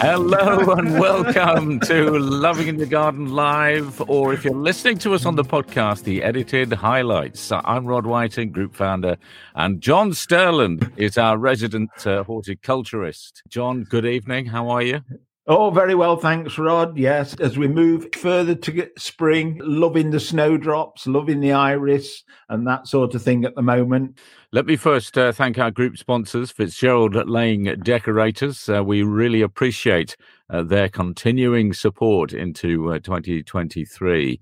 Hello and welcome to Loving in the Garden Live, or if you're listening to us on the podcast, the edited highlights. I'm Rod Whiting, group founder, and John Sterland is our resident uh, horticulturist. John, good evening. How are you? Oh, very well, thanks, Rod. Yes, as we move further to spring, loving the snowdrops, loving the iris, and that sort of thing at the moment. Let me first uh, thank our group sponsors, Fitzgerald Laying Decorators. Uh, we really appreciate uh, their continuing support into uh, 2023.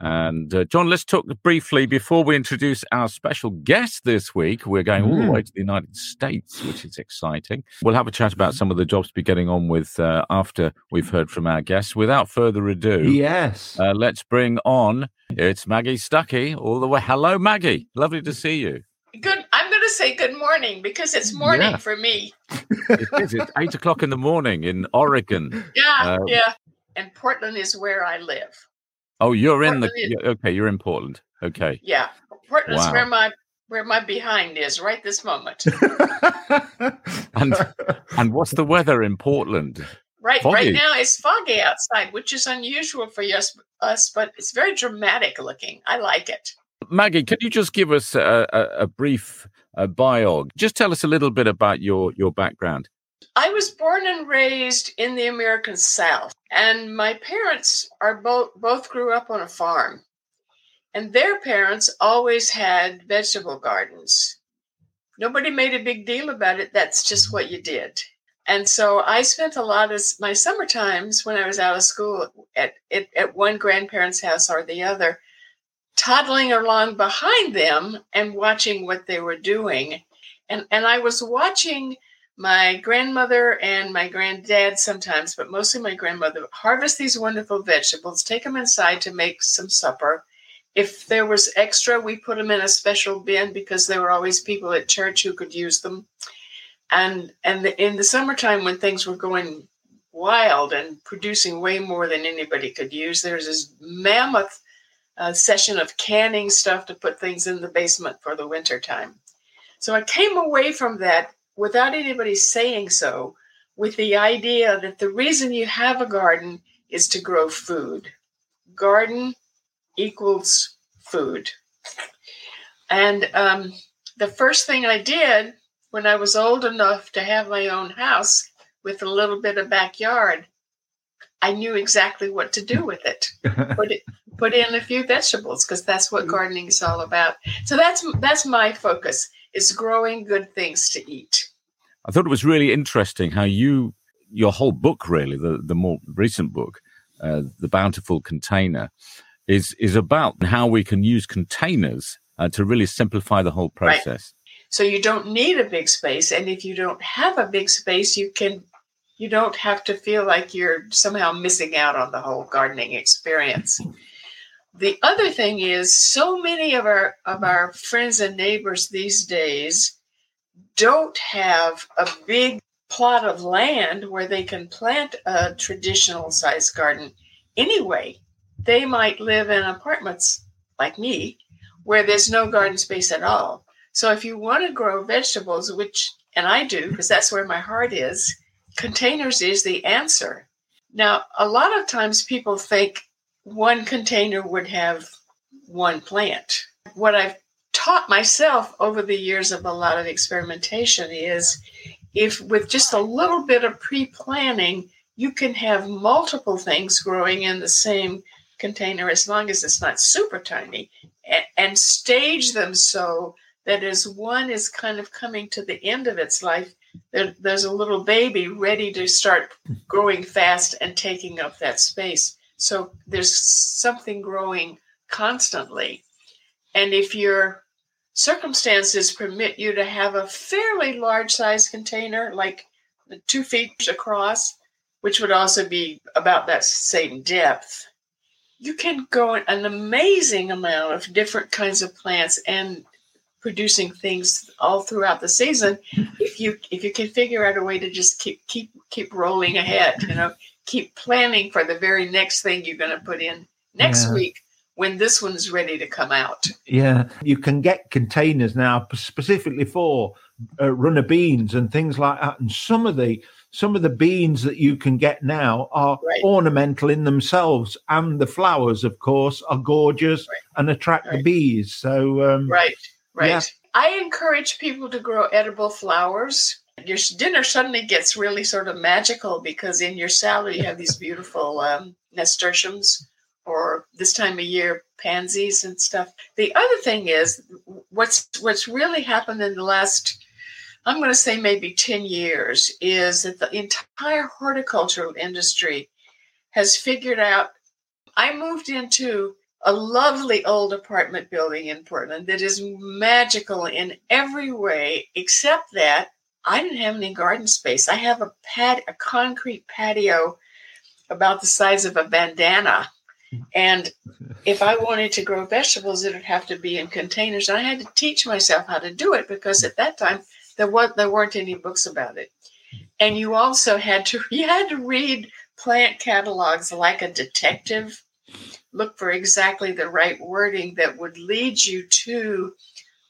And uh, John, let's talk briefly before we introduce our special guest this week. We're going all the way mm. to the United States, which is exciting. We'll have a chat about some of the jobs to be getting on with uh, after we've heard from our guests. Without further ado, yes, let's bring on. It's Maggie Stuckey all the way. Hello, Maggie. Lovely to see you. Good. To say good morning because it's morning yeah. for me. it is. It's eight o'clock in the morning in Oregon. Yeah, um, yeah. And Portland is where I live. Oh, you're Portland in the. Is, okay, you're in Portland. Okay. Yeah, Portland's wow. where my where my behind is right this moment. and and what's the weather in Portland? Right, foggy. right now it's foggy outside, which is unusual for us, us, but it's very dramatic looking. I like it. Maggie, can you just give us a, a, a brief uh, biog? Just tell us a little bit about your, your background. I was born and raised in the American South, and my parents are both both grew up on a farm, and their parents always had vegetable gardens. Nobody made a big deal about it. That's just what you did. And so I spent a lot of my summer times when I was out of school at, at, at one grandparent's house or the other, toddling along behind them and watching what they were doing. And, and I was watching my grandmother and my granddad sometimes, but mostly my grandmother, harvest these wonderful vegetables, take them inside to make some supper. If there was extra, we put them in a special bin because there were always people at church who could use them. And and the, in the summertime when things were going wild and producing way more than anybody could use, there's this mammoth a session of canning stuff to put things in the basement for the winter time. So I came away from that without anybody saying so with the idea that the reason you have a garden is to grow food. Garden equals food. And um, the first thing I did when I was old enough to have my own house with a little bit of backyard, I knew exactly what to do with it. put it put in a few vegetables because that's what mm-hmm. gardening is all about. So that's that's my focus is growing good things to eat. I thought it was really interesting how you your whole book really the the more recent book uh, the bountiful container is is about how we can use containers uh, to really simplify the whole process. Right. So you don't need a big space, and if you don't have a big space, you can you don't have to feel like you're somehow missing out on the whole gardening experience. The other thing is so many of our of our friends and neighbors these days don't have a big plot of land where they can plant a traditional size garden. Anyway, they might live in apartments like me where there's no garden space at all. So if you want to grow vegetables, which and I do because that's where my heart is, containers is the answer. Now, a lot of times people think one container would have one plant. What I've taught myself over the years of a lot of experimentation is if with just a little bit of pre planning, you can have multiple things growing in the same container as long as it's not super tiny and, and stage them so that as one is kind of coming to the end of its life, there, there's a little baby ready to start growing fast and taking up that space. So there's something growing constantly. And if your circumstances permit you to have a fairly large size container, like two feet across, which would also be about that same depth, you can grow an amazing amount of different kinds of plants and producing things all throughout the season if you if you can figure out a way to just keep keep keep rolling ahead you know keep planning for the very next thing you're going to put in next yeah. week when this one's ready to come out yeah you can get containers now specifically for uh, runner beans and things like that and some of the some of the beans that you can get now are Right. ornamental in themselves, and the flowers, of course, are gorgeous Right. and attract the bees. So, um, Right, right. Yeah. I encourage people to grow edible flowers. Your dinner suddenly gets really sort of magical because in your salad you have these beautiful um, nasturtiums or this time of year pansies and stuff. The other thing is what's what's really happened in the last I'm going to say maybe 10 years is that the entire horticultural industry has figured out I moved into a lovely old apartment building in Portland that is magical in every way, except that I didn't have any garden space. I have a pat a concrete patio about the size of a bandana. And if I wanted to grow vegetables, it would have to be in containers. And I had to teach myself how to do it because at that time there was there weren't any books about it. And you also had to you had to read plant catalogs like a detective look for exactly the right wording that would lead you to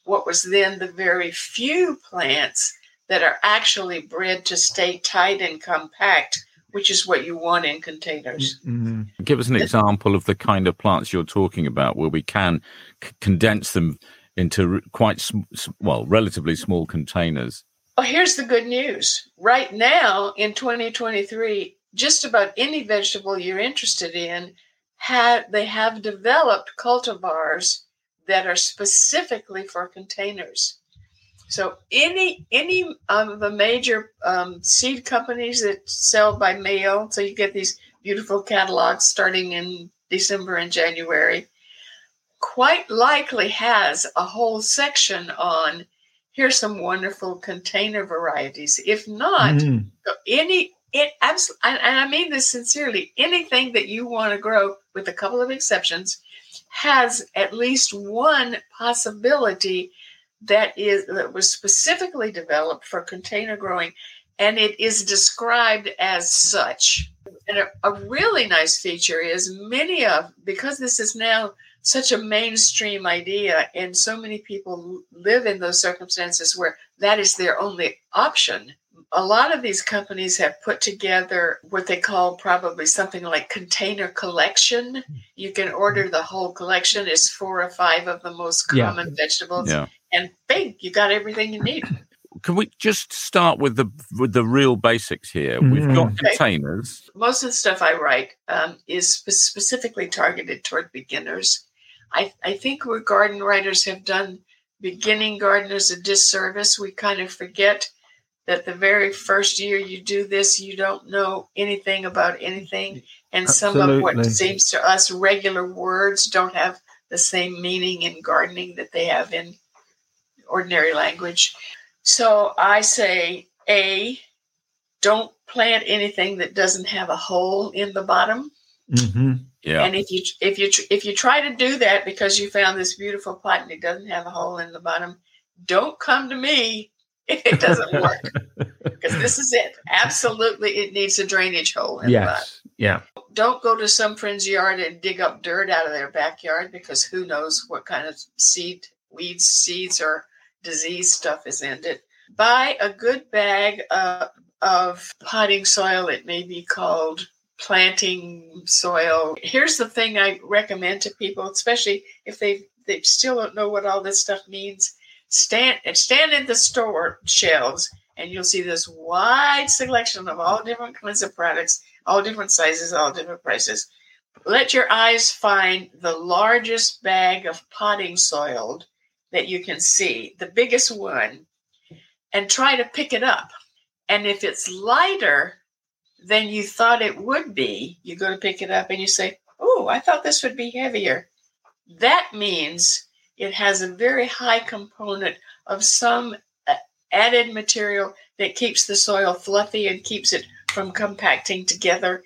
what was then the very few plants that are actually bred to stay tight and compact, which is what you want in containers. mhm. Give us an example of the kind of plants you're talking about where we can c- condense them into r- quite sm- well, relatively small containers. Well, here's the good news. Right now in 2023, just about any vegetable you're interested in, have they have developed cultivars that are specifically for containers. So any any of the major um, seed companies that sell by mail, so you get these beautiful catalogs starting in December and January, quite likely has a whole section on here's some wonderful container varieties. If not, Mhm. any it absolutely, and I mean this sincerely, anything that you want to grow, with a couple of exceptions, has at least one possibility that is that was specifically developed for container growing, and it is described as such. And a, a really nice feature is many of because this is now such a mainstream idea, and so many people live in those circumstances where that is their only option. A lot of these companies have put together what they call probably something like container collection. You can order the whole collection. It's four or five of the most Yeah. common vegetables, Yeah. and bing, you got everything you need. Can we just start with the with the real basics here? We've got Okay. containers. most of the stuff I write um, is spe- specifically targeted toward beginners. I, I think we garden writers have done beginning gardeners a disservice. We kind of forget that the very first year you do this, you don't know anything about anything. And some of what seems to us regular words don't have the same meaning in gardening that they have in ordinary language. So I say, A, don't plant anything that doesn't have a hole in the bottom. Mhm. Yeah. And if you if you if you try to do that because you found this beautiful pot and it doesn't have a hole in the bottom, don't come to me if it doesn't work because this is it. Absolutely, it needs a drainage hole in the. Yes. Yeah. Don't go to some friend's yard and dig up dirt out of their backyard because who knows what kind of seed, weeds, seeds, or disease stuff is in it. Buy a good bag uh, of potting soil. It may be called planting soil. Here's the thing I recommend to people, especially if they they still don't know what all this stuff means. Stand stand in the store shelves and you'll see this wide selection of all different kinds of products all different sizes, all different prices. Let your eyes find the largest bag of potting soil that you can see, the biggest one, and try to pick it up. And if it's lighter than you thought it would be, you go to pick it up and you say, Oh, I thought this would be heavier. That means it has a very high component of some uh, added material that keeps the soil fluffy and keeps it from compacting together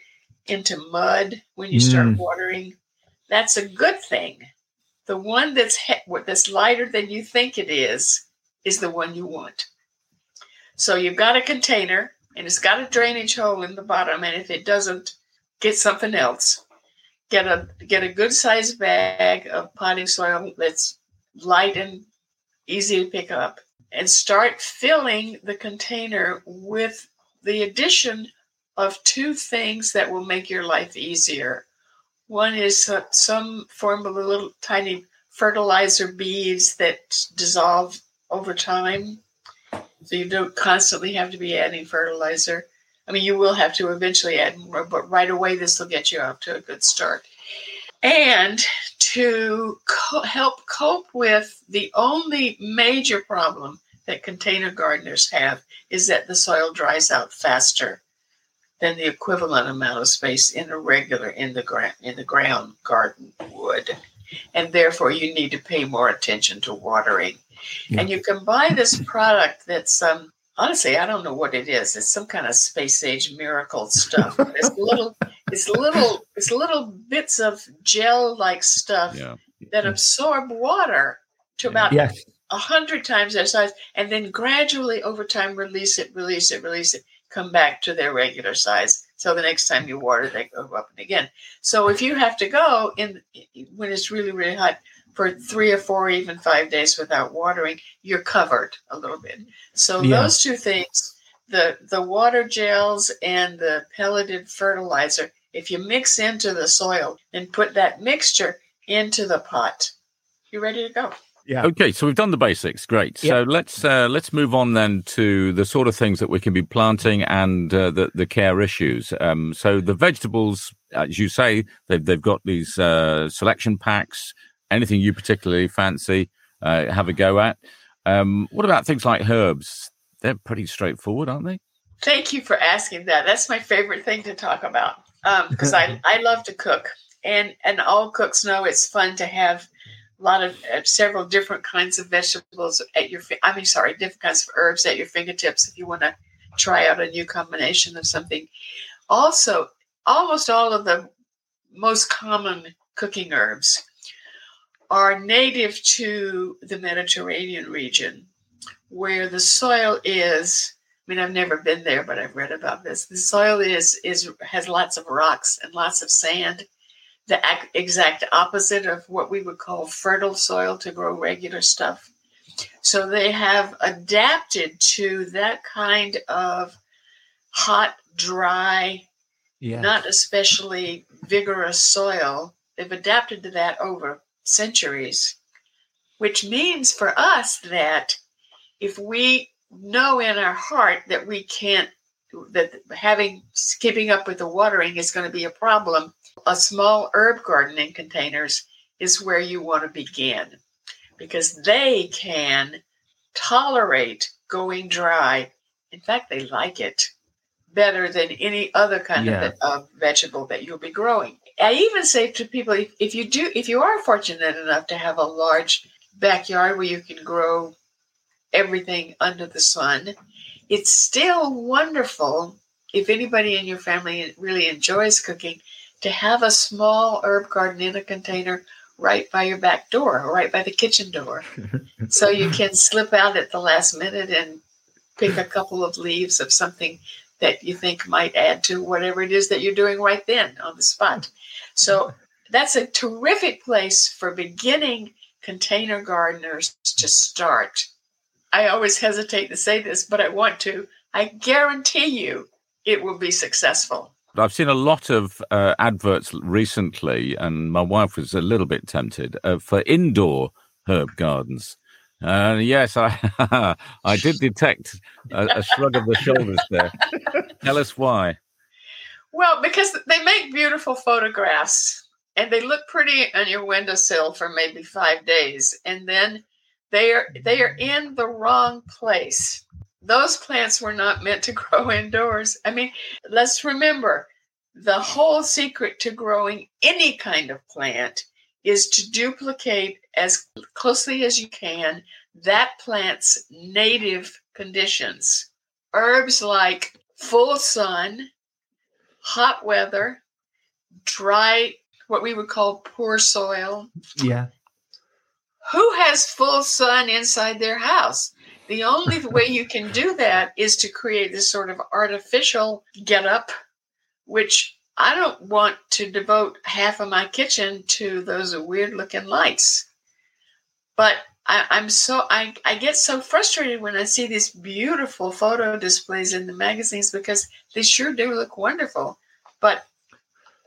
into mud when you start Mm. watering. That's a good thing. The one that's he- that's lighter than you think it is is the one you want. So you've got a container and it's got a drainage hole in the bottom, and if it doesn't, get something else. Get a get a good sized bag of potting soil that's light and easy to pick up, and start filling the container with the addition of two things that will make your life easier. One is some form of little tiny fertilizer beads that dissolve over time. So you don't constantly have to be adding fertilizer. I mean, you will have to eventually add more, but right away, this will get you off to a good start. And to co- help cope with the only major problem that container gardeners have is that the soil dries out faster than the equivalent amount of space in a regular in the ground in the ground garden would. And therefore you need to pay more attention to watering. Yeah. and you can buy this product that's um, honestly i don't know what it is. It's some kind of space age miracle stuff it's little it's little it's little bits of gel like stuff yeah. that absorb water to about yes a hundred times their size, and then gradually over time release it, release it, release it, come back to their regular size. So the next time you water, they go up and again. So if you have to go in when it's really really hot for three or four, even five days without watering, you're covered a little bit. So yeah. those two things, the the water gels and the pelleted fertilizer, if you mix into the soil and put that mixture into the pot, you're ready to go. Yeah. Okay, so we've done the basics. Great. Yep. So let's uh, let's move on then to the sort of things that we can be planting and uh, the the care issues. Um, so the vegetables, as you say, they've they've got these uh, selection packs. Anything you particularly fancy, uh, have a go at. Um, what about things like herbs? They're pretty straightforward, aren't they? Thank you for asking that. That's my favorite thing to talk about because um, I I love to cook, and and all cooks know it's fun to have a lot of uh, several different kinds of vegetables at your I mean sorry different kinds of herbs at your fingertips if you want to try out a new combination of something. Also, almost all of the most common cooking herbs are native to the Mediterranean region where the soil is I mean I've never been there but I've read about this. The soil is is has lots of rocks and lots of sand the exact opposite of what we would call fertile soil to grow regular stuff. So they have adapted to that kind of hot, dry, yeah. not especially vigorous soil. They've adapted to that over centuries, which means for us that if we know in our heart that we can't, that having, keeping up with the watering is going to be a problem, a small herb garden in containers is where you want to begin because they can tolerate going dry. In fact, they like it better than any other kind yeah. of, of vegetable that you'll be growing. I even say to people if, if you do if you are fortunate enough to have a large backyard where you can grow everything under the sun, it's still wonderful if anybody in your family really enjoys cooking to have a small herb garden in a container right by your back door, or right by the kitchen door. so you can slip out at the last minute and pick a couple of leaves of something that you think might add to whatever it is that you're doing right then on the spot. So that's a terrific place for beginning container gardeners to start. I always hesitate to say this, but I want to. I guarantee you it will be successful. I've seen a lot of uh, adverts recently, and my wife was a little bit tempted uh, for indoor herb gardens. Uh, yes, I I did detect a, a shrug of the shoulders there. Tell us why. Well, because they make beautiful photographs and they look pretty on your windowsill for maybe five days, and then they are they are in the wrong place those plants were not meant to grow indoors. I mean, let's remember the whole secret to growing any kind of plant is to duplicate as closely as you can that plant's native conditions. Herbs like full sun, hot weather, dry, what we would call poor soil. Yeah. Who has full sun inside their house? The only way you can do that is to create this sort of artificial get up, which I don't want to devote half of my kitchen to those weird looking lights. But I, I'm so I, I get so frustrated when I see these beautiful photo displays in the magazines because they sure do look wonderful, but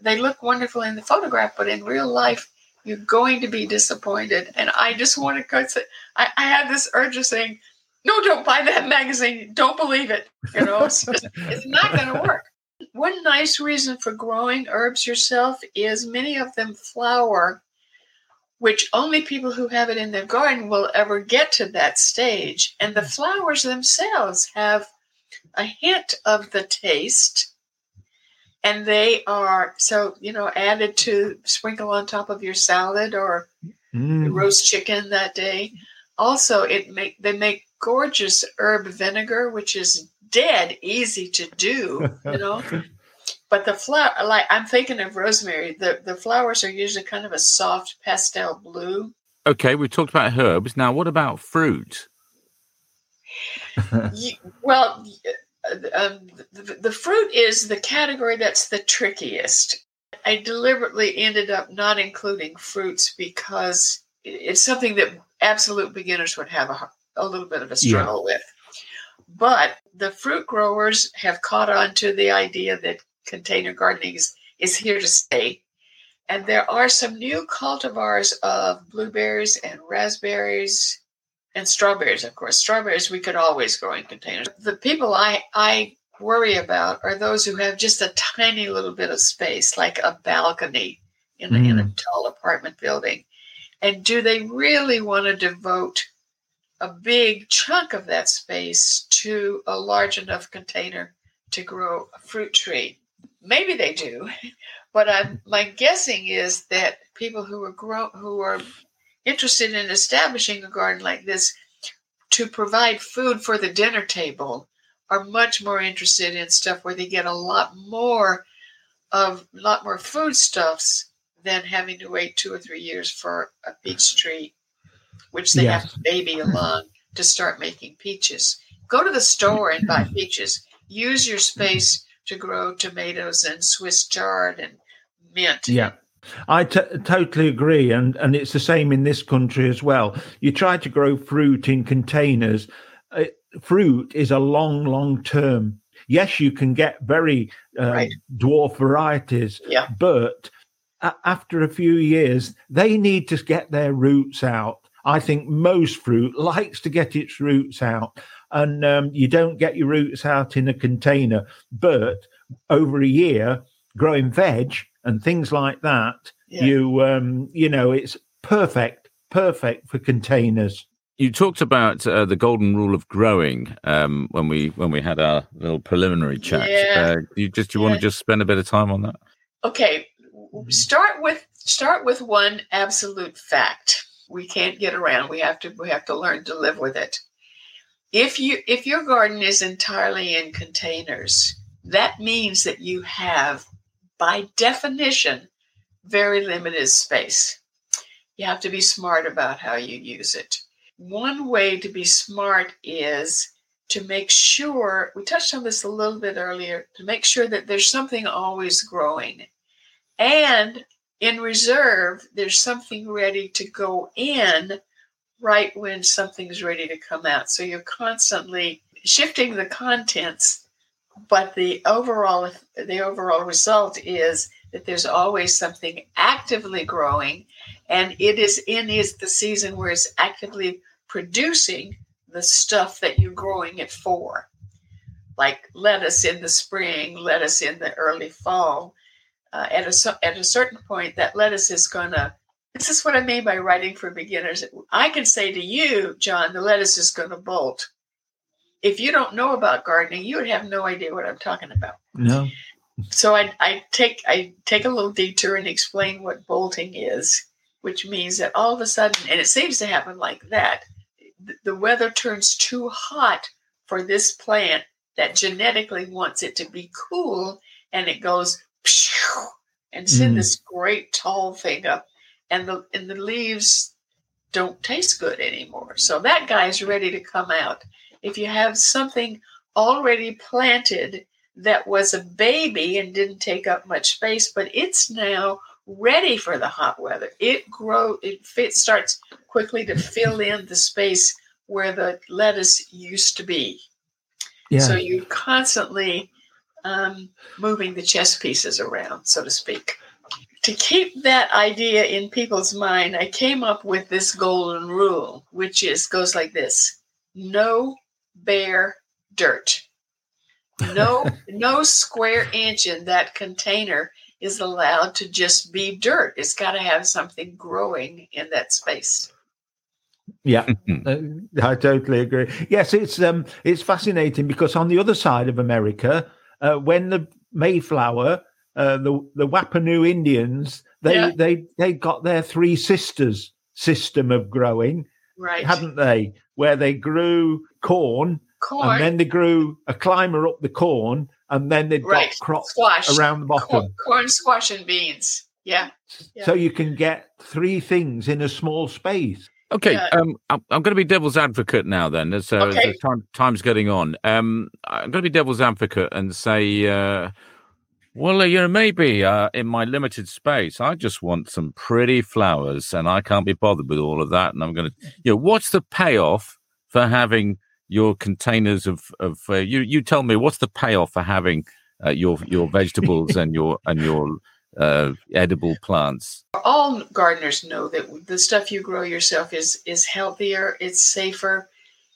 they look wonderful in the photograph, but in real life you're going to be disappointed. And I just want to cut. I, I have this urge of saying, no, don't buy that magazine. Don't believe it. You know, it's, just, it's not going to work. One nice reason for growing herbs yourself is many of them flower which only people who have it in their garden will ever get to that stage. And the mm. flowers themselves have a hint of the taste. And they are so, you know, added to sprinkle on top of your salad or mm. roast chicken that day. Also, it make they make gorgeous herb vinegar, which is dead easy to do, you know. But the flower, like I'm thinking of rosemary, the, the flowers are usually kind of a soft pastel blue. Okay, we talked about herbs. Now, what about fruit? you, well, um, the, the fruit is the category that's the trickiest. I deliberately ended up not including fruits because it's something that absolute beginners would have a, a little bit of a struggle yeah. with. But the fruit growers have caught on to the idea that container gardening is, is here to stay. And there are some new cultivars of blueberries and raspberries and strawberries, of course. Strawberries we could always grow in containers. The people I, I worry about are those who have just a tiny little bit of space, like a balcony in, mm. in a mm. tall apartment building. And do they really want to devote a big chunk of that space to a large enough container to grow a fruit tree? maybe they do, but I'm, my guessing is that people who are grow, who are interested in establishing a garden like this to provide food for the dinner table are much more interested in stuff where they get a lot more of a lot more foodstuffs than having to wait two or three years for a peach tree, which they yes. have to baby along to start making peaches. Go to the store and buy peaches. Use your space to grow tomatoes and Swiss chard and mint. Yeah. I t- totally agree, and and it's the same in this country as well. You try to grow fruit in containers. Uh, fruit is a long, long term. Yes, you can get very uh, right. dwarf varieties, yeah. but a- after a few years, they need to get their roots out. I think most fruit likes to get its roots out and um, you don't get your roots out in a container. But over a year, growing veg and things like that, yeah. you um, you know, it's perfect, perfect for containers. You talked about uh, the golden rule of growing um, when we when we had our little preliminary chat. Yeah. Uh, you just you yeah. want to just spend a bit of time on that? Okay, start with start with one absolute fact. We can't get around. We have to we have to learn to live with it. If you if your garden is entirely in containers, that means that you have by definition very limited space. You have to be smart about how you use it. One way to be smart is to make sure, we touched on this a little bit earlier, to make sure that there's something always growing. And in reserve, there's something ready to go in right when something's ready to come out. So you're constantly shifting the contents, but the overall the overall result is that there's always something actively growing, and it is in is the season where it's actively producing the stuff that you're growing it for. Like lettuce in the spring, lettuce in the early fall. Uh, at a at a certain point, that lettuce is going to this is what I mean by writing for beginners. I can say to you, John, the lettuce is going to bolt. If you don't know about gardening, you would have no idea what I'm talking about. No. So I, I take I take a little detour and explain what bolting is, which means that all of a sudden, and it seems to happen like that, the weather turns too hot for this plant that genetically wants it to be cool, and it goes and send mm. this great tall thing up and the and the leaves don't taste good anymore. So that guy's ready to come out. If you have something already planted that was a baby and didn't take up much space, but it's now ready for the hot weather. It grow it fit, starts quickly to fill in the space where the lettuce used to be. Yeah. So you're constantly um, moving the chess pieces around, so to speak. To keep that idea in people's mind, I came up with this golden rule, which is goes like this: no bare dirt. No, no square inch in that container is allowed to just be dirt. It's got to have something growing in that space. Yeah, uh, I totally agree. Yes, it's um, it's fascinating because on the other side of America, uh, when the Mayflower, uh, the the Wampanoag Indians, they yeah. they they got their three sisters system of growing, right? Hadn't they? Where they grew corn, corn, and then they grew a climber up the corn, and then they've right. got crops squash. around the bottom. Corn, corn, squash, and beans. Yeah. yeah. So you can get three things in a small space. Okay, yeah. um, I'm, I'm, going to be devil's advocate now. Then, as, uh, okay. as time, time's getting on, um, I'm going to be devil's advocate and say, uh, well, you know, maybe uh, in my limited space, I just want some pretty flowers, and I can't be bothered with all of that. And I'm going to, you know, what's the payoff for having your containers of of uh, you you tell me what's the payoff for having uh, your your vegetables and your and your uh, edible plants all gardeners know that the stuff you grow yourself is is healthier it's safer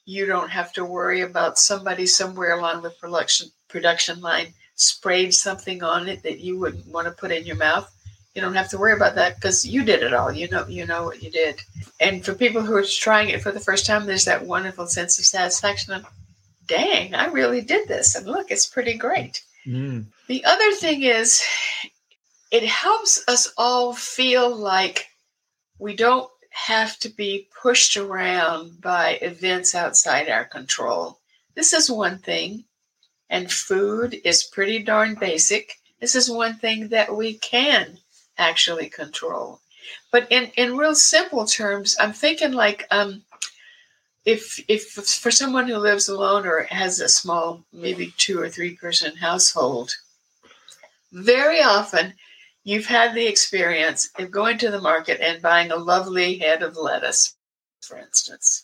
you don't have to worry about somebody somewhere along the production production line sprayed something on it that you wouldn't want to put in your mouth you don't have to worry about that because you did it all. You know, you know what you did. And for people who are trying it for the first time, there's that wonderful sense of satisfaction of, dang, I really did this, and look, it's pretty great. Mm. The other thing is, it helps us all feel like we don't have to be pushed around by events outside our control. This is one thing, and food is pretty darn basic. This is one thing that we can actually control. But in, in real simple terms, I'm thinking like um, if if for someone who lives alone or has a small, maybe two or three person household, very often you've had the experience of going to the market and buying a lovely head of lettuce, for instance.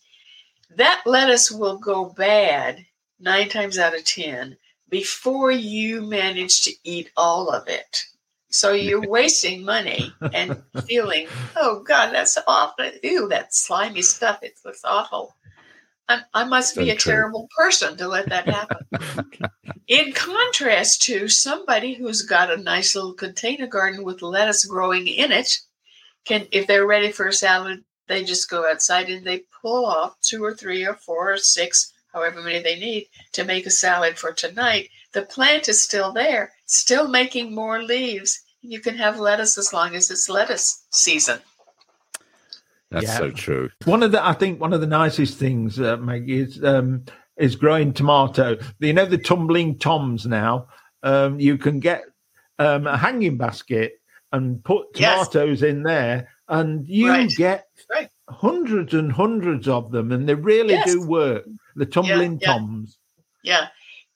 That lettuce will go bad nine times out of ten before you manage to eat all of it. So you're wasting money and feeling, oh God, that's awful. Ew, that slimy stuff. It looks awful. I, I must so be a true. terrible person to let that happen. In contrast to somebody who's got a nice little container garden with lettuce growing in it, can if they're ready for a salad, they just go outside and they pull off two or three or four or six, however many they need, to make a salad for tonight. The plant is still there, still making more leaves, you can have lettuce as long as it's lettuce season. That's yeah. so true. One of the, I think, one of the nicest things, uh, Maggie, is um, is growing tomato. You know the tumbling toms now. Um, you can get um, a hanging basket and put tomatoes yes. in there, and you right. get right. hundreds and hundreds of them, and they really yes. do work. The tumbling yeah, yeah. toms. Yeah,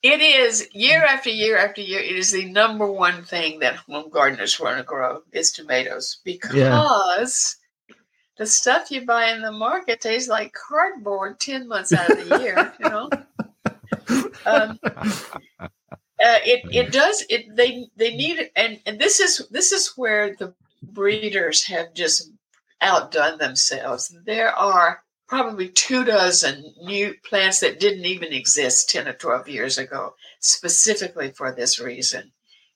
it is year after year after year. It is the number one thing that home gardeners want to grow is tomatoes because yeah. the stuff you buy in the market tastes like cardboard ten months out of the year. You know, um, uh, it it does it. They they need it, and and this is this is where the breeders have just outdone themselves. There are probably two dozen new plants that didn't even exist 10 or 12 years ago, specifically for this reason.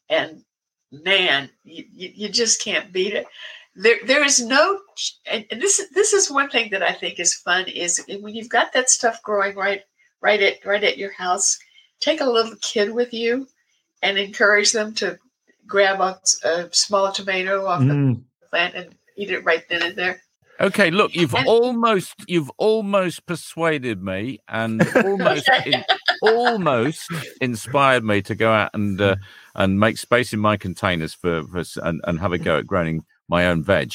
And man, you, you just can't beat it. There, there is no, and this this is one thing that I think is fun is when you've got that stuff growing right, right at right at your house. Take a little kid with you, and encourage them to grab a, a small tomato off mm. the plant and eat it right then and there. Okay, look, you've almost you've almost persuaded me and almost in, almost inspired me to go out and uh, and make space in my containers for, for and, and have a go at growing my own veg.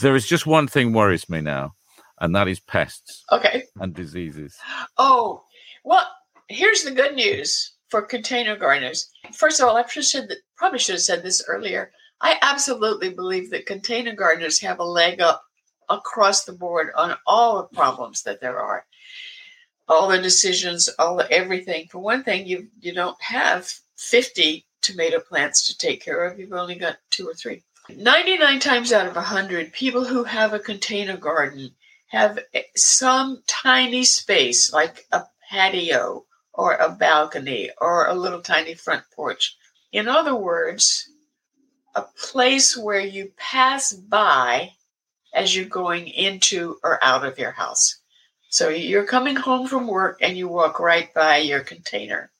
There is just one thing worries me now, and that is pests. Okay. And diseases. Oh, well, here's the good news for container gardeners. First of all, I should said that, probably should have said this earlier. I absolutely believe that container gardeners have a leg up across the board on all the problems that there are, all the decisions, all the everything. For one thing, you you don't have 50 tomato plants to take care of. You've only got two or three. 99 times out of 100, people who have a container garden have some tiny space like a patio or a balcony or a little tiny front porch. In other words, a place where you pass by as you're going into or out of your house. So you're coming home from work and you walk right by your container.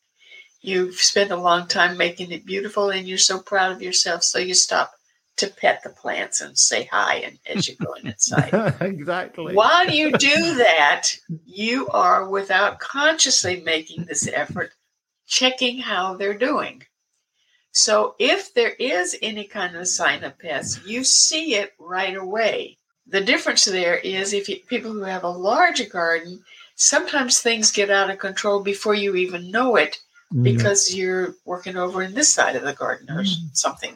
You've spent a long time making it beautiful and you're so proud of yourself, so you stop to pet the plants and say hi and as you're going inside. exactly. While you do that, you are without consciously making this effort, checking how they're doing. So if there is any kind of sign of pests, you see it right away. The difference there is if you, people who have a larger garden, sometimes things get out of control before you even know it mm. because you're working over in this side of the garden or mm. something.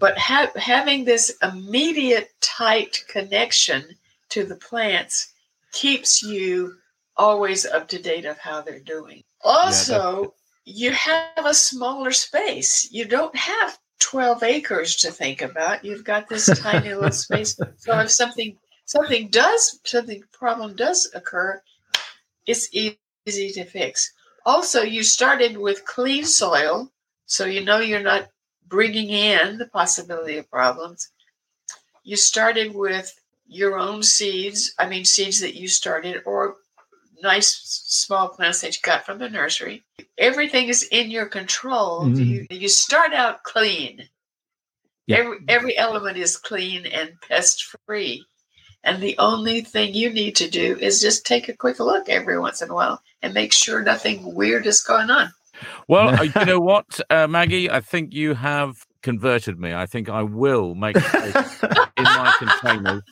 But ha- having this immediate tight connection to the plants keeps you always up to date of how they're doing. Also, yeah, you have a smaller space. You don't have 12 acres to think about. You've got this tiny little space. So if something something does something problem does occur, it's easy to fix. Also, you started with clean soil, so you know you're not bringing in the possibility of problems. You started with your own seeds, I mean, seeds that you started, or nice small plants that you got from the nursery. Everything is in your control. Mm-hmm. You, you start out clean. Yeah. Every, every element is clean and pest free. And the only thing you need to do is just take a quick look every once in a while and make sure nothing weird is going on. Well, uh, you know what, uh, Maggie? I think you have converted me. I think I will make containers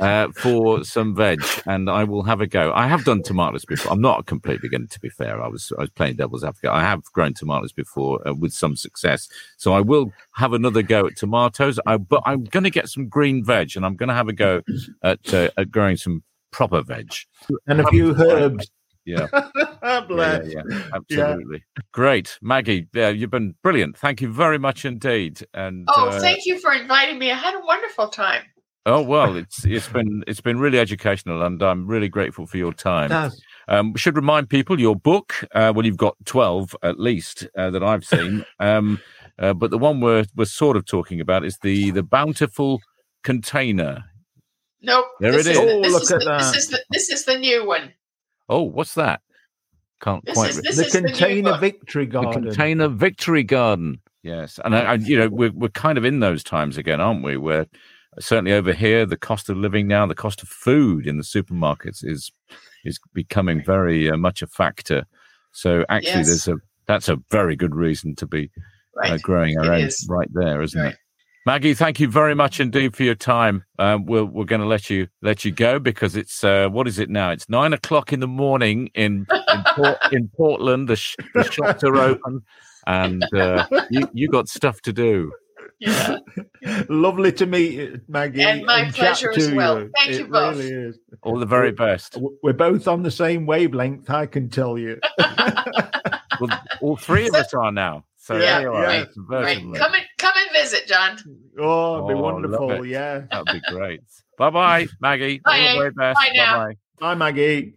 uh, for some veg, and I will have a go. I have done tomatoes before. I'm not completely going to be fair. I was I was playing devil's advocate. I have grown tomatoes before uh, with some success, so I will have another go at tomatoes. I, but I'm going to get some green veg, and I'm going to have a go at uh, at growing some proper veg and a few herbs. Yeah. yeah, yeah, yeah, absolutely. Yeah. Great. Maggie, yeah, you've been brilliant. Thank you very much indeed. And Oh, uh, thank you for inviting me. I had a wonderful time. Oh well, it's it's been it's been really educational, and I'm really grateful for your time. Um, should remind people your book. Uh, well, you've got twelve at least uh, that I've seen, um, uh, but the one we're we're sort of talking about is the the bountiful container. Nope. There it is. is. Oh, this look is at the, that. This is the this is the new one. Oh, what's that? Can't this quite. Is, the container the victory garden. The container victory garden. Yes, and I, I, you know we're we're kind of in those times again, aren't we? Where certainly over here, the cost of living now, the cost of food in the supermarkets is is becoming very uh, much a factor. So actually, yes. there's a that's a very good reason to be uh, right. uh, growing our own right there, isn't right. it? Maggie, thank you very much indeed for your time. Um, we're we're going to let you let you go because it's uh, what is it now? It's nine o'clock in the morning in in, Port, in Portland. The, sh- the, shops are open, and uh, you you got stuff to do. Yeah. Lovely to meet you, Maggie. And my and pleasure as well. You. Thank it you both. Really is. All the very best. We're both on the same wavelength, I can tell you. well, all three of us are now. So yeah, yeah. Right. right. Come and come and visit, John. Oh, it'd be oh, wonderful. Yeah, that'd be great. bye bye, Maggie. Bye, All the very best. Bye now. Bye, bye, Maggie.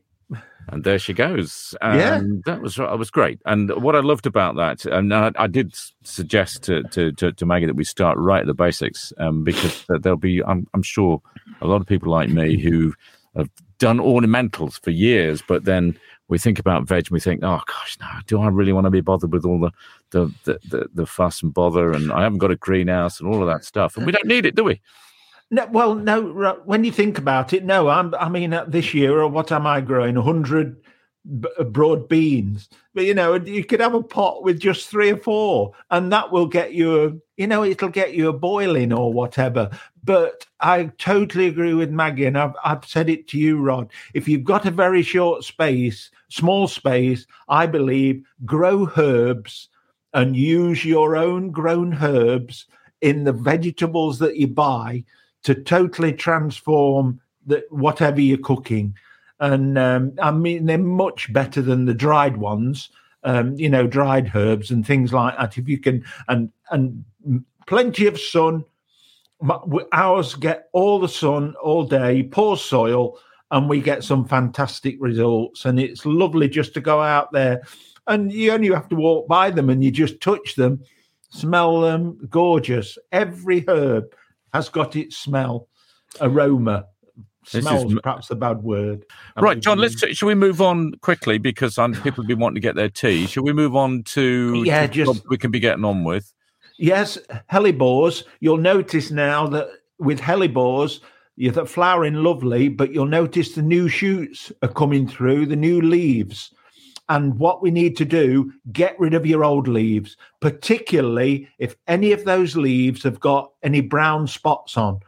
And there she goes. And yeah. that was that was great. And what I loved about that, and I, I did suggest to, to, to, to, Maggie that we start right at the basics, um, because there'll be, I'm, I'm sure, a lot of people like me who have done ornamentals for years, but then we think about veg and we think, oh gosh, no, do I really want to be bothered with all the the, the the, the fuss and bother? And I haven't got a greenhouse and all of that stuff, and we don't need it, do we? No, well, no. When you think about it, no. I'm, I mean, uh, this year, or what am I growing? hundred uh, Uh, broad beans, but you know, you could have a pot with just three or four, and that will get you, a, you know, it'll get you a boiling or whatever. But I totally agree with Maggie, and I've, I've said it to you, Rod. If you've got a very short space, small space, I believe grow herbs and use your own grown herbs in the vegetables that you buy to totally transform the, whatever you're cooking. And um, I mean, they're much better than the dried ones. Um, you know, dried herbs and things like that. If you can, and and plenty of sun. Ours get all the sun all day, poor soil, and we get some fantastic results. And it's lovely just to go out there, and you only have to walk by them and you just touch them, smell them, gorgeous. Every herb has got its smell, aroma. Smells is... perhaps a bad word. right, John. Let's. Should we move on quickly because um, people will be wanting to get their tea. Shall we move on to yeah, just we can be getting on with. Yes, hellebores. You'll notice now that with hellebores, you're flowering lovely, but you'll notice the new shoots are coming through, the new leaves. And what we need to do, get rid of your old leaves, particularly if any of those leaves have got any brown spots on,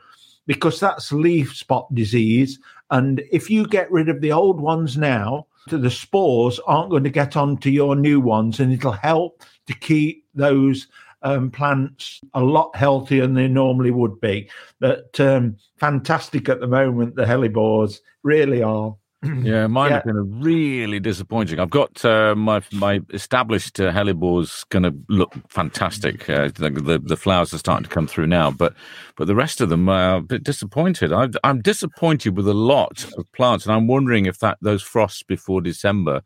because that's leaf spot disease. And if you get rid of the old ones now, the spores aren't going to get onto your new ones, and it'll help to keep those um, plants a lot healthier than they normally would be. But um, fantastic at the moment, the hellebores really are. Yeah, mine yeah. have been really disappointing. I've got uh, my my established uh, hellebores going to look fantastic. Uh, the, the, the flowers are starting to come through now, but but the rest of them are a bit disappointed. I, I'm disappointed with a lot of plants, and I'm wondering if that those frosts before December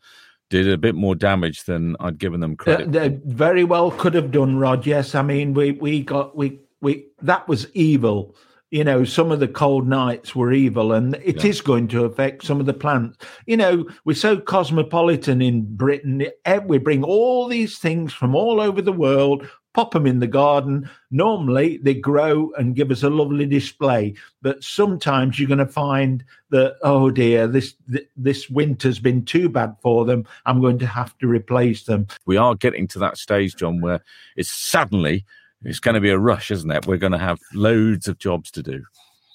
did a bit more damage than I'd given them credit. Uh, they very well could have done, Rod. Yes, I mean we we got we we that was evil. You know, some of the cold nights were evil, and it yeah. is going to affect some of the plants. You know, we're so cosmopolitan in Britain. We bring all these things from all over the world, pop them in the garden. Normally, they grow and give us a lovely display, but sometimes you're going to find that oh dear, this this winter's been too bad for them. I'm going to have to replace them. We are getting to that stage, John, where it's suddenly it's going to be a rush, isn't it? We're going to have loads of jobs to do.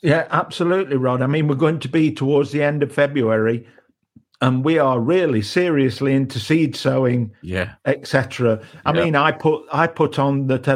Yeah, absolutely, Rod. I mean, we're going to be towards the end of February and we are really seriously into seed sowing, yeah, etc. I yeah. mean, I put I put on that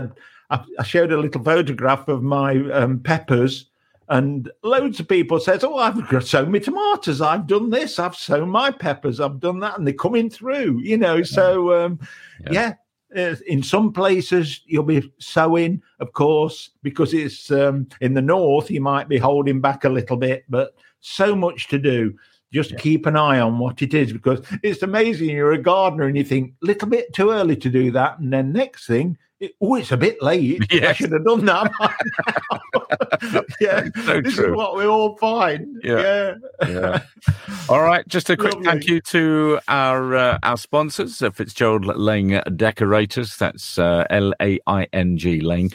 I, I showed a little photograph of my um, peppers, and loads of people says, "Oh, I've sown my tomatoes. I've done this. I've sown my peppers. I've done that," and they're coming through. You know, so um, yeah. yeah. Uh, in some places, you'll be sowing, of course, because it's um, in the north. You might be holding back a little bit, but so much to do just yeah. keep an eye on what it is because it's amazing. You're a gardener and you think a little bit too early to do that, and then next thing oh, it's a bit late. Yes. I should have done that. yeah, so this true. is what we all find. Yeah. yeah. yeah. All right. Just a quick Lovely. thank you to our uh, our sponsors, uh, Fitzgerald Laing Decorators. That's uh, L A I N G Laing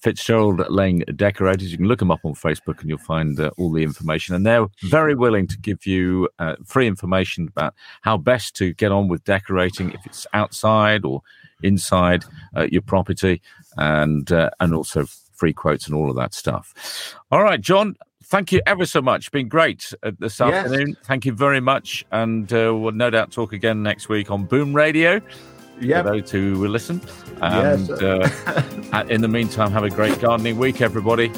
Fitzgerald Laing Decorators. You can look them up on Facebook and you'll find uh, all the information. And they're very willing to give you uh, free information about how best to get on with decorating if it's outside or inside uh, your property, and uh, and also free quotes and all of that stuff. All right, John. Thank you ever so much. Been great uh, this yes. afternoon. Thank you very much, and uh, we'll no doubt talk again next week on Boom Radio. Yeah, those who will listen. And yes. uh, in the meantime, have a great gardening week, everybody.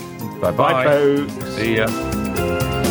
Bye-bye. Bye, folks. See ya.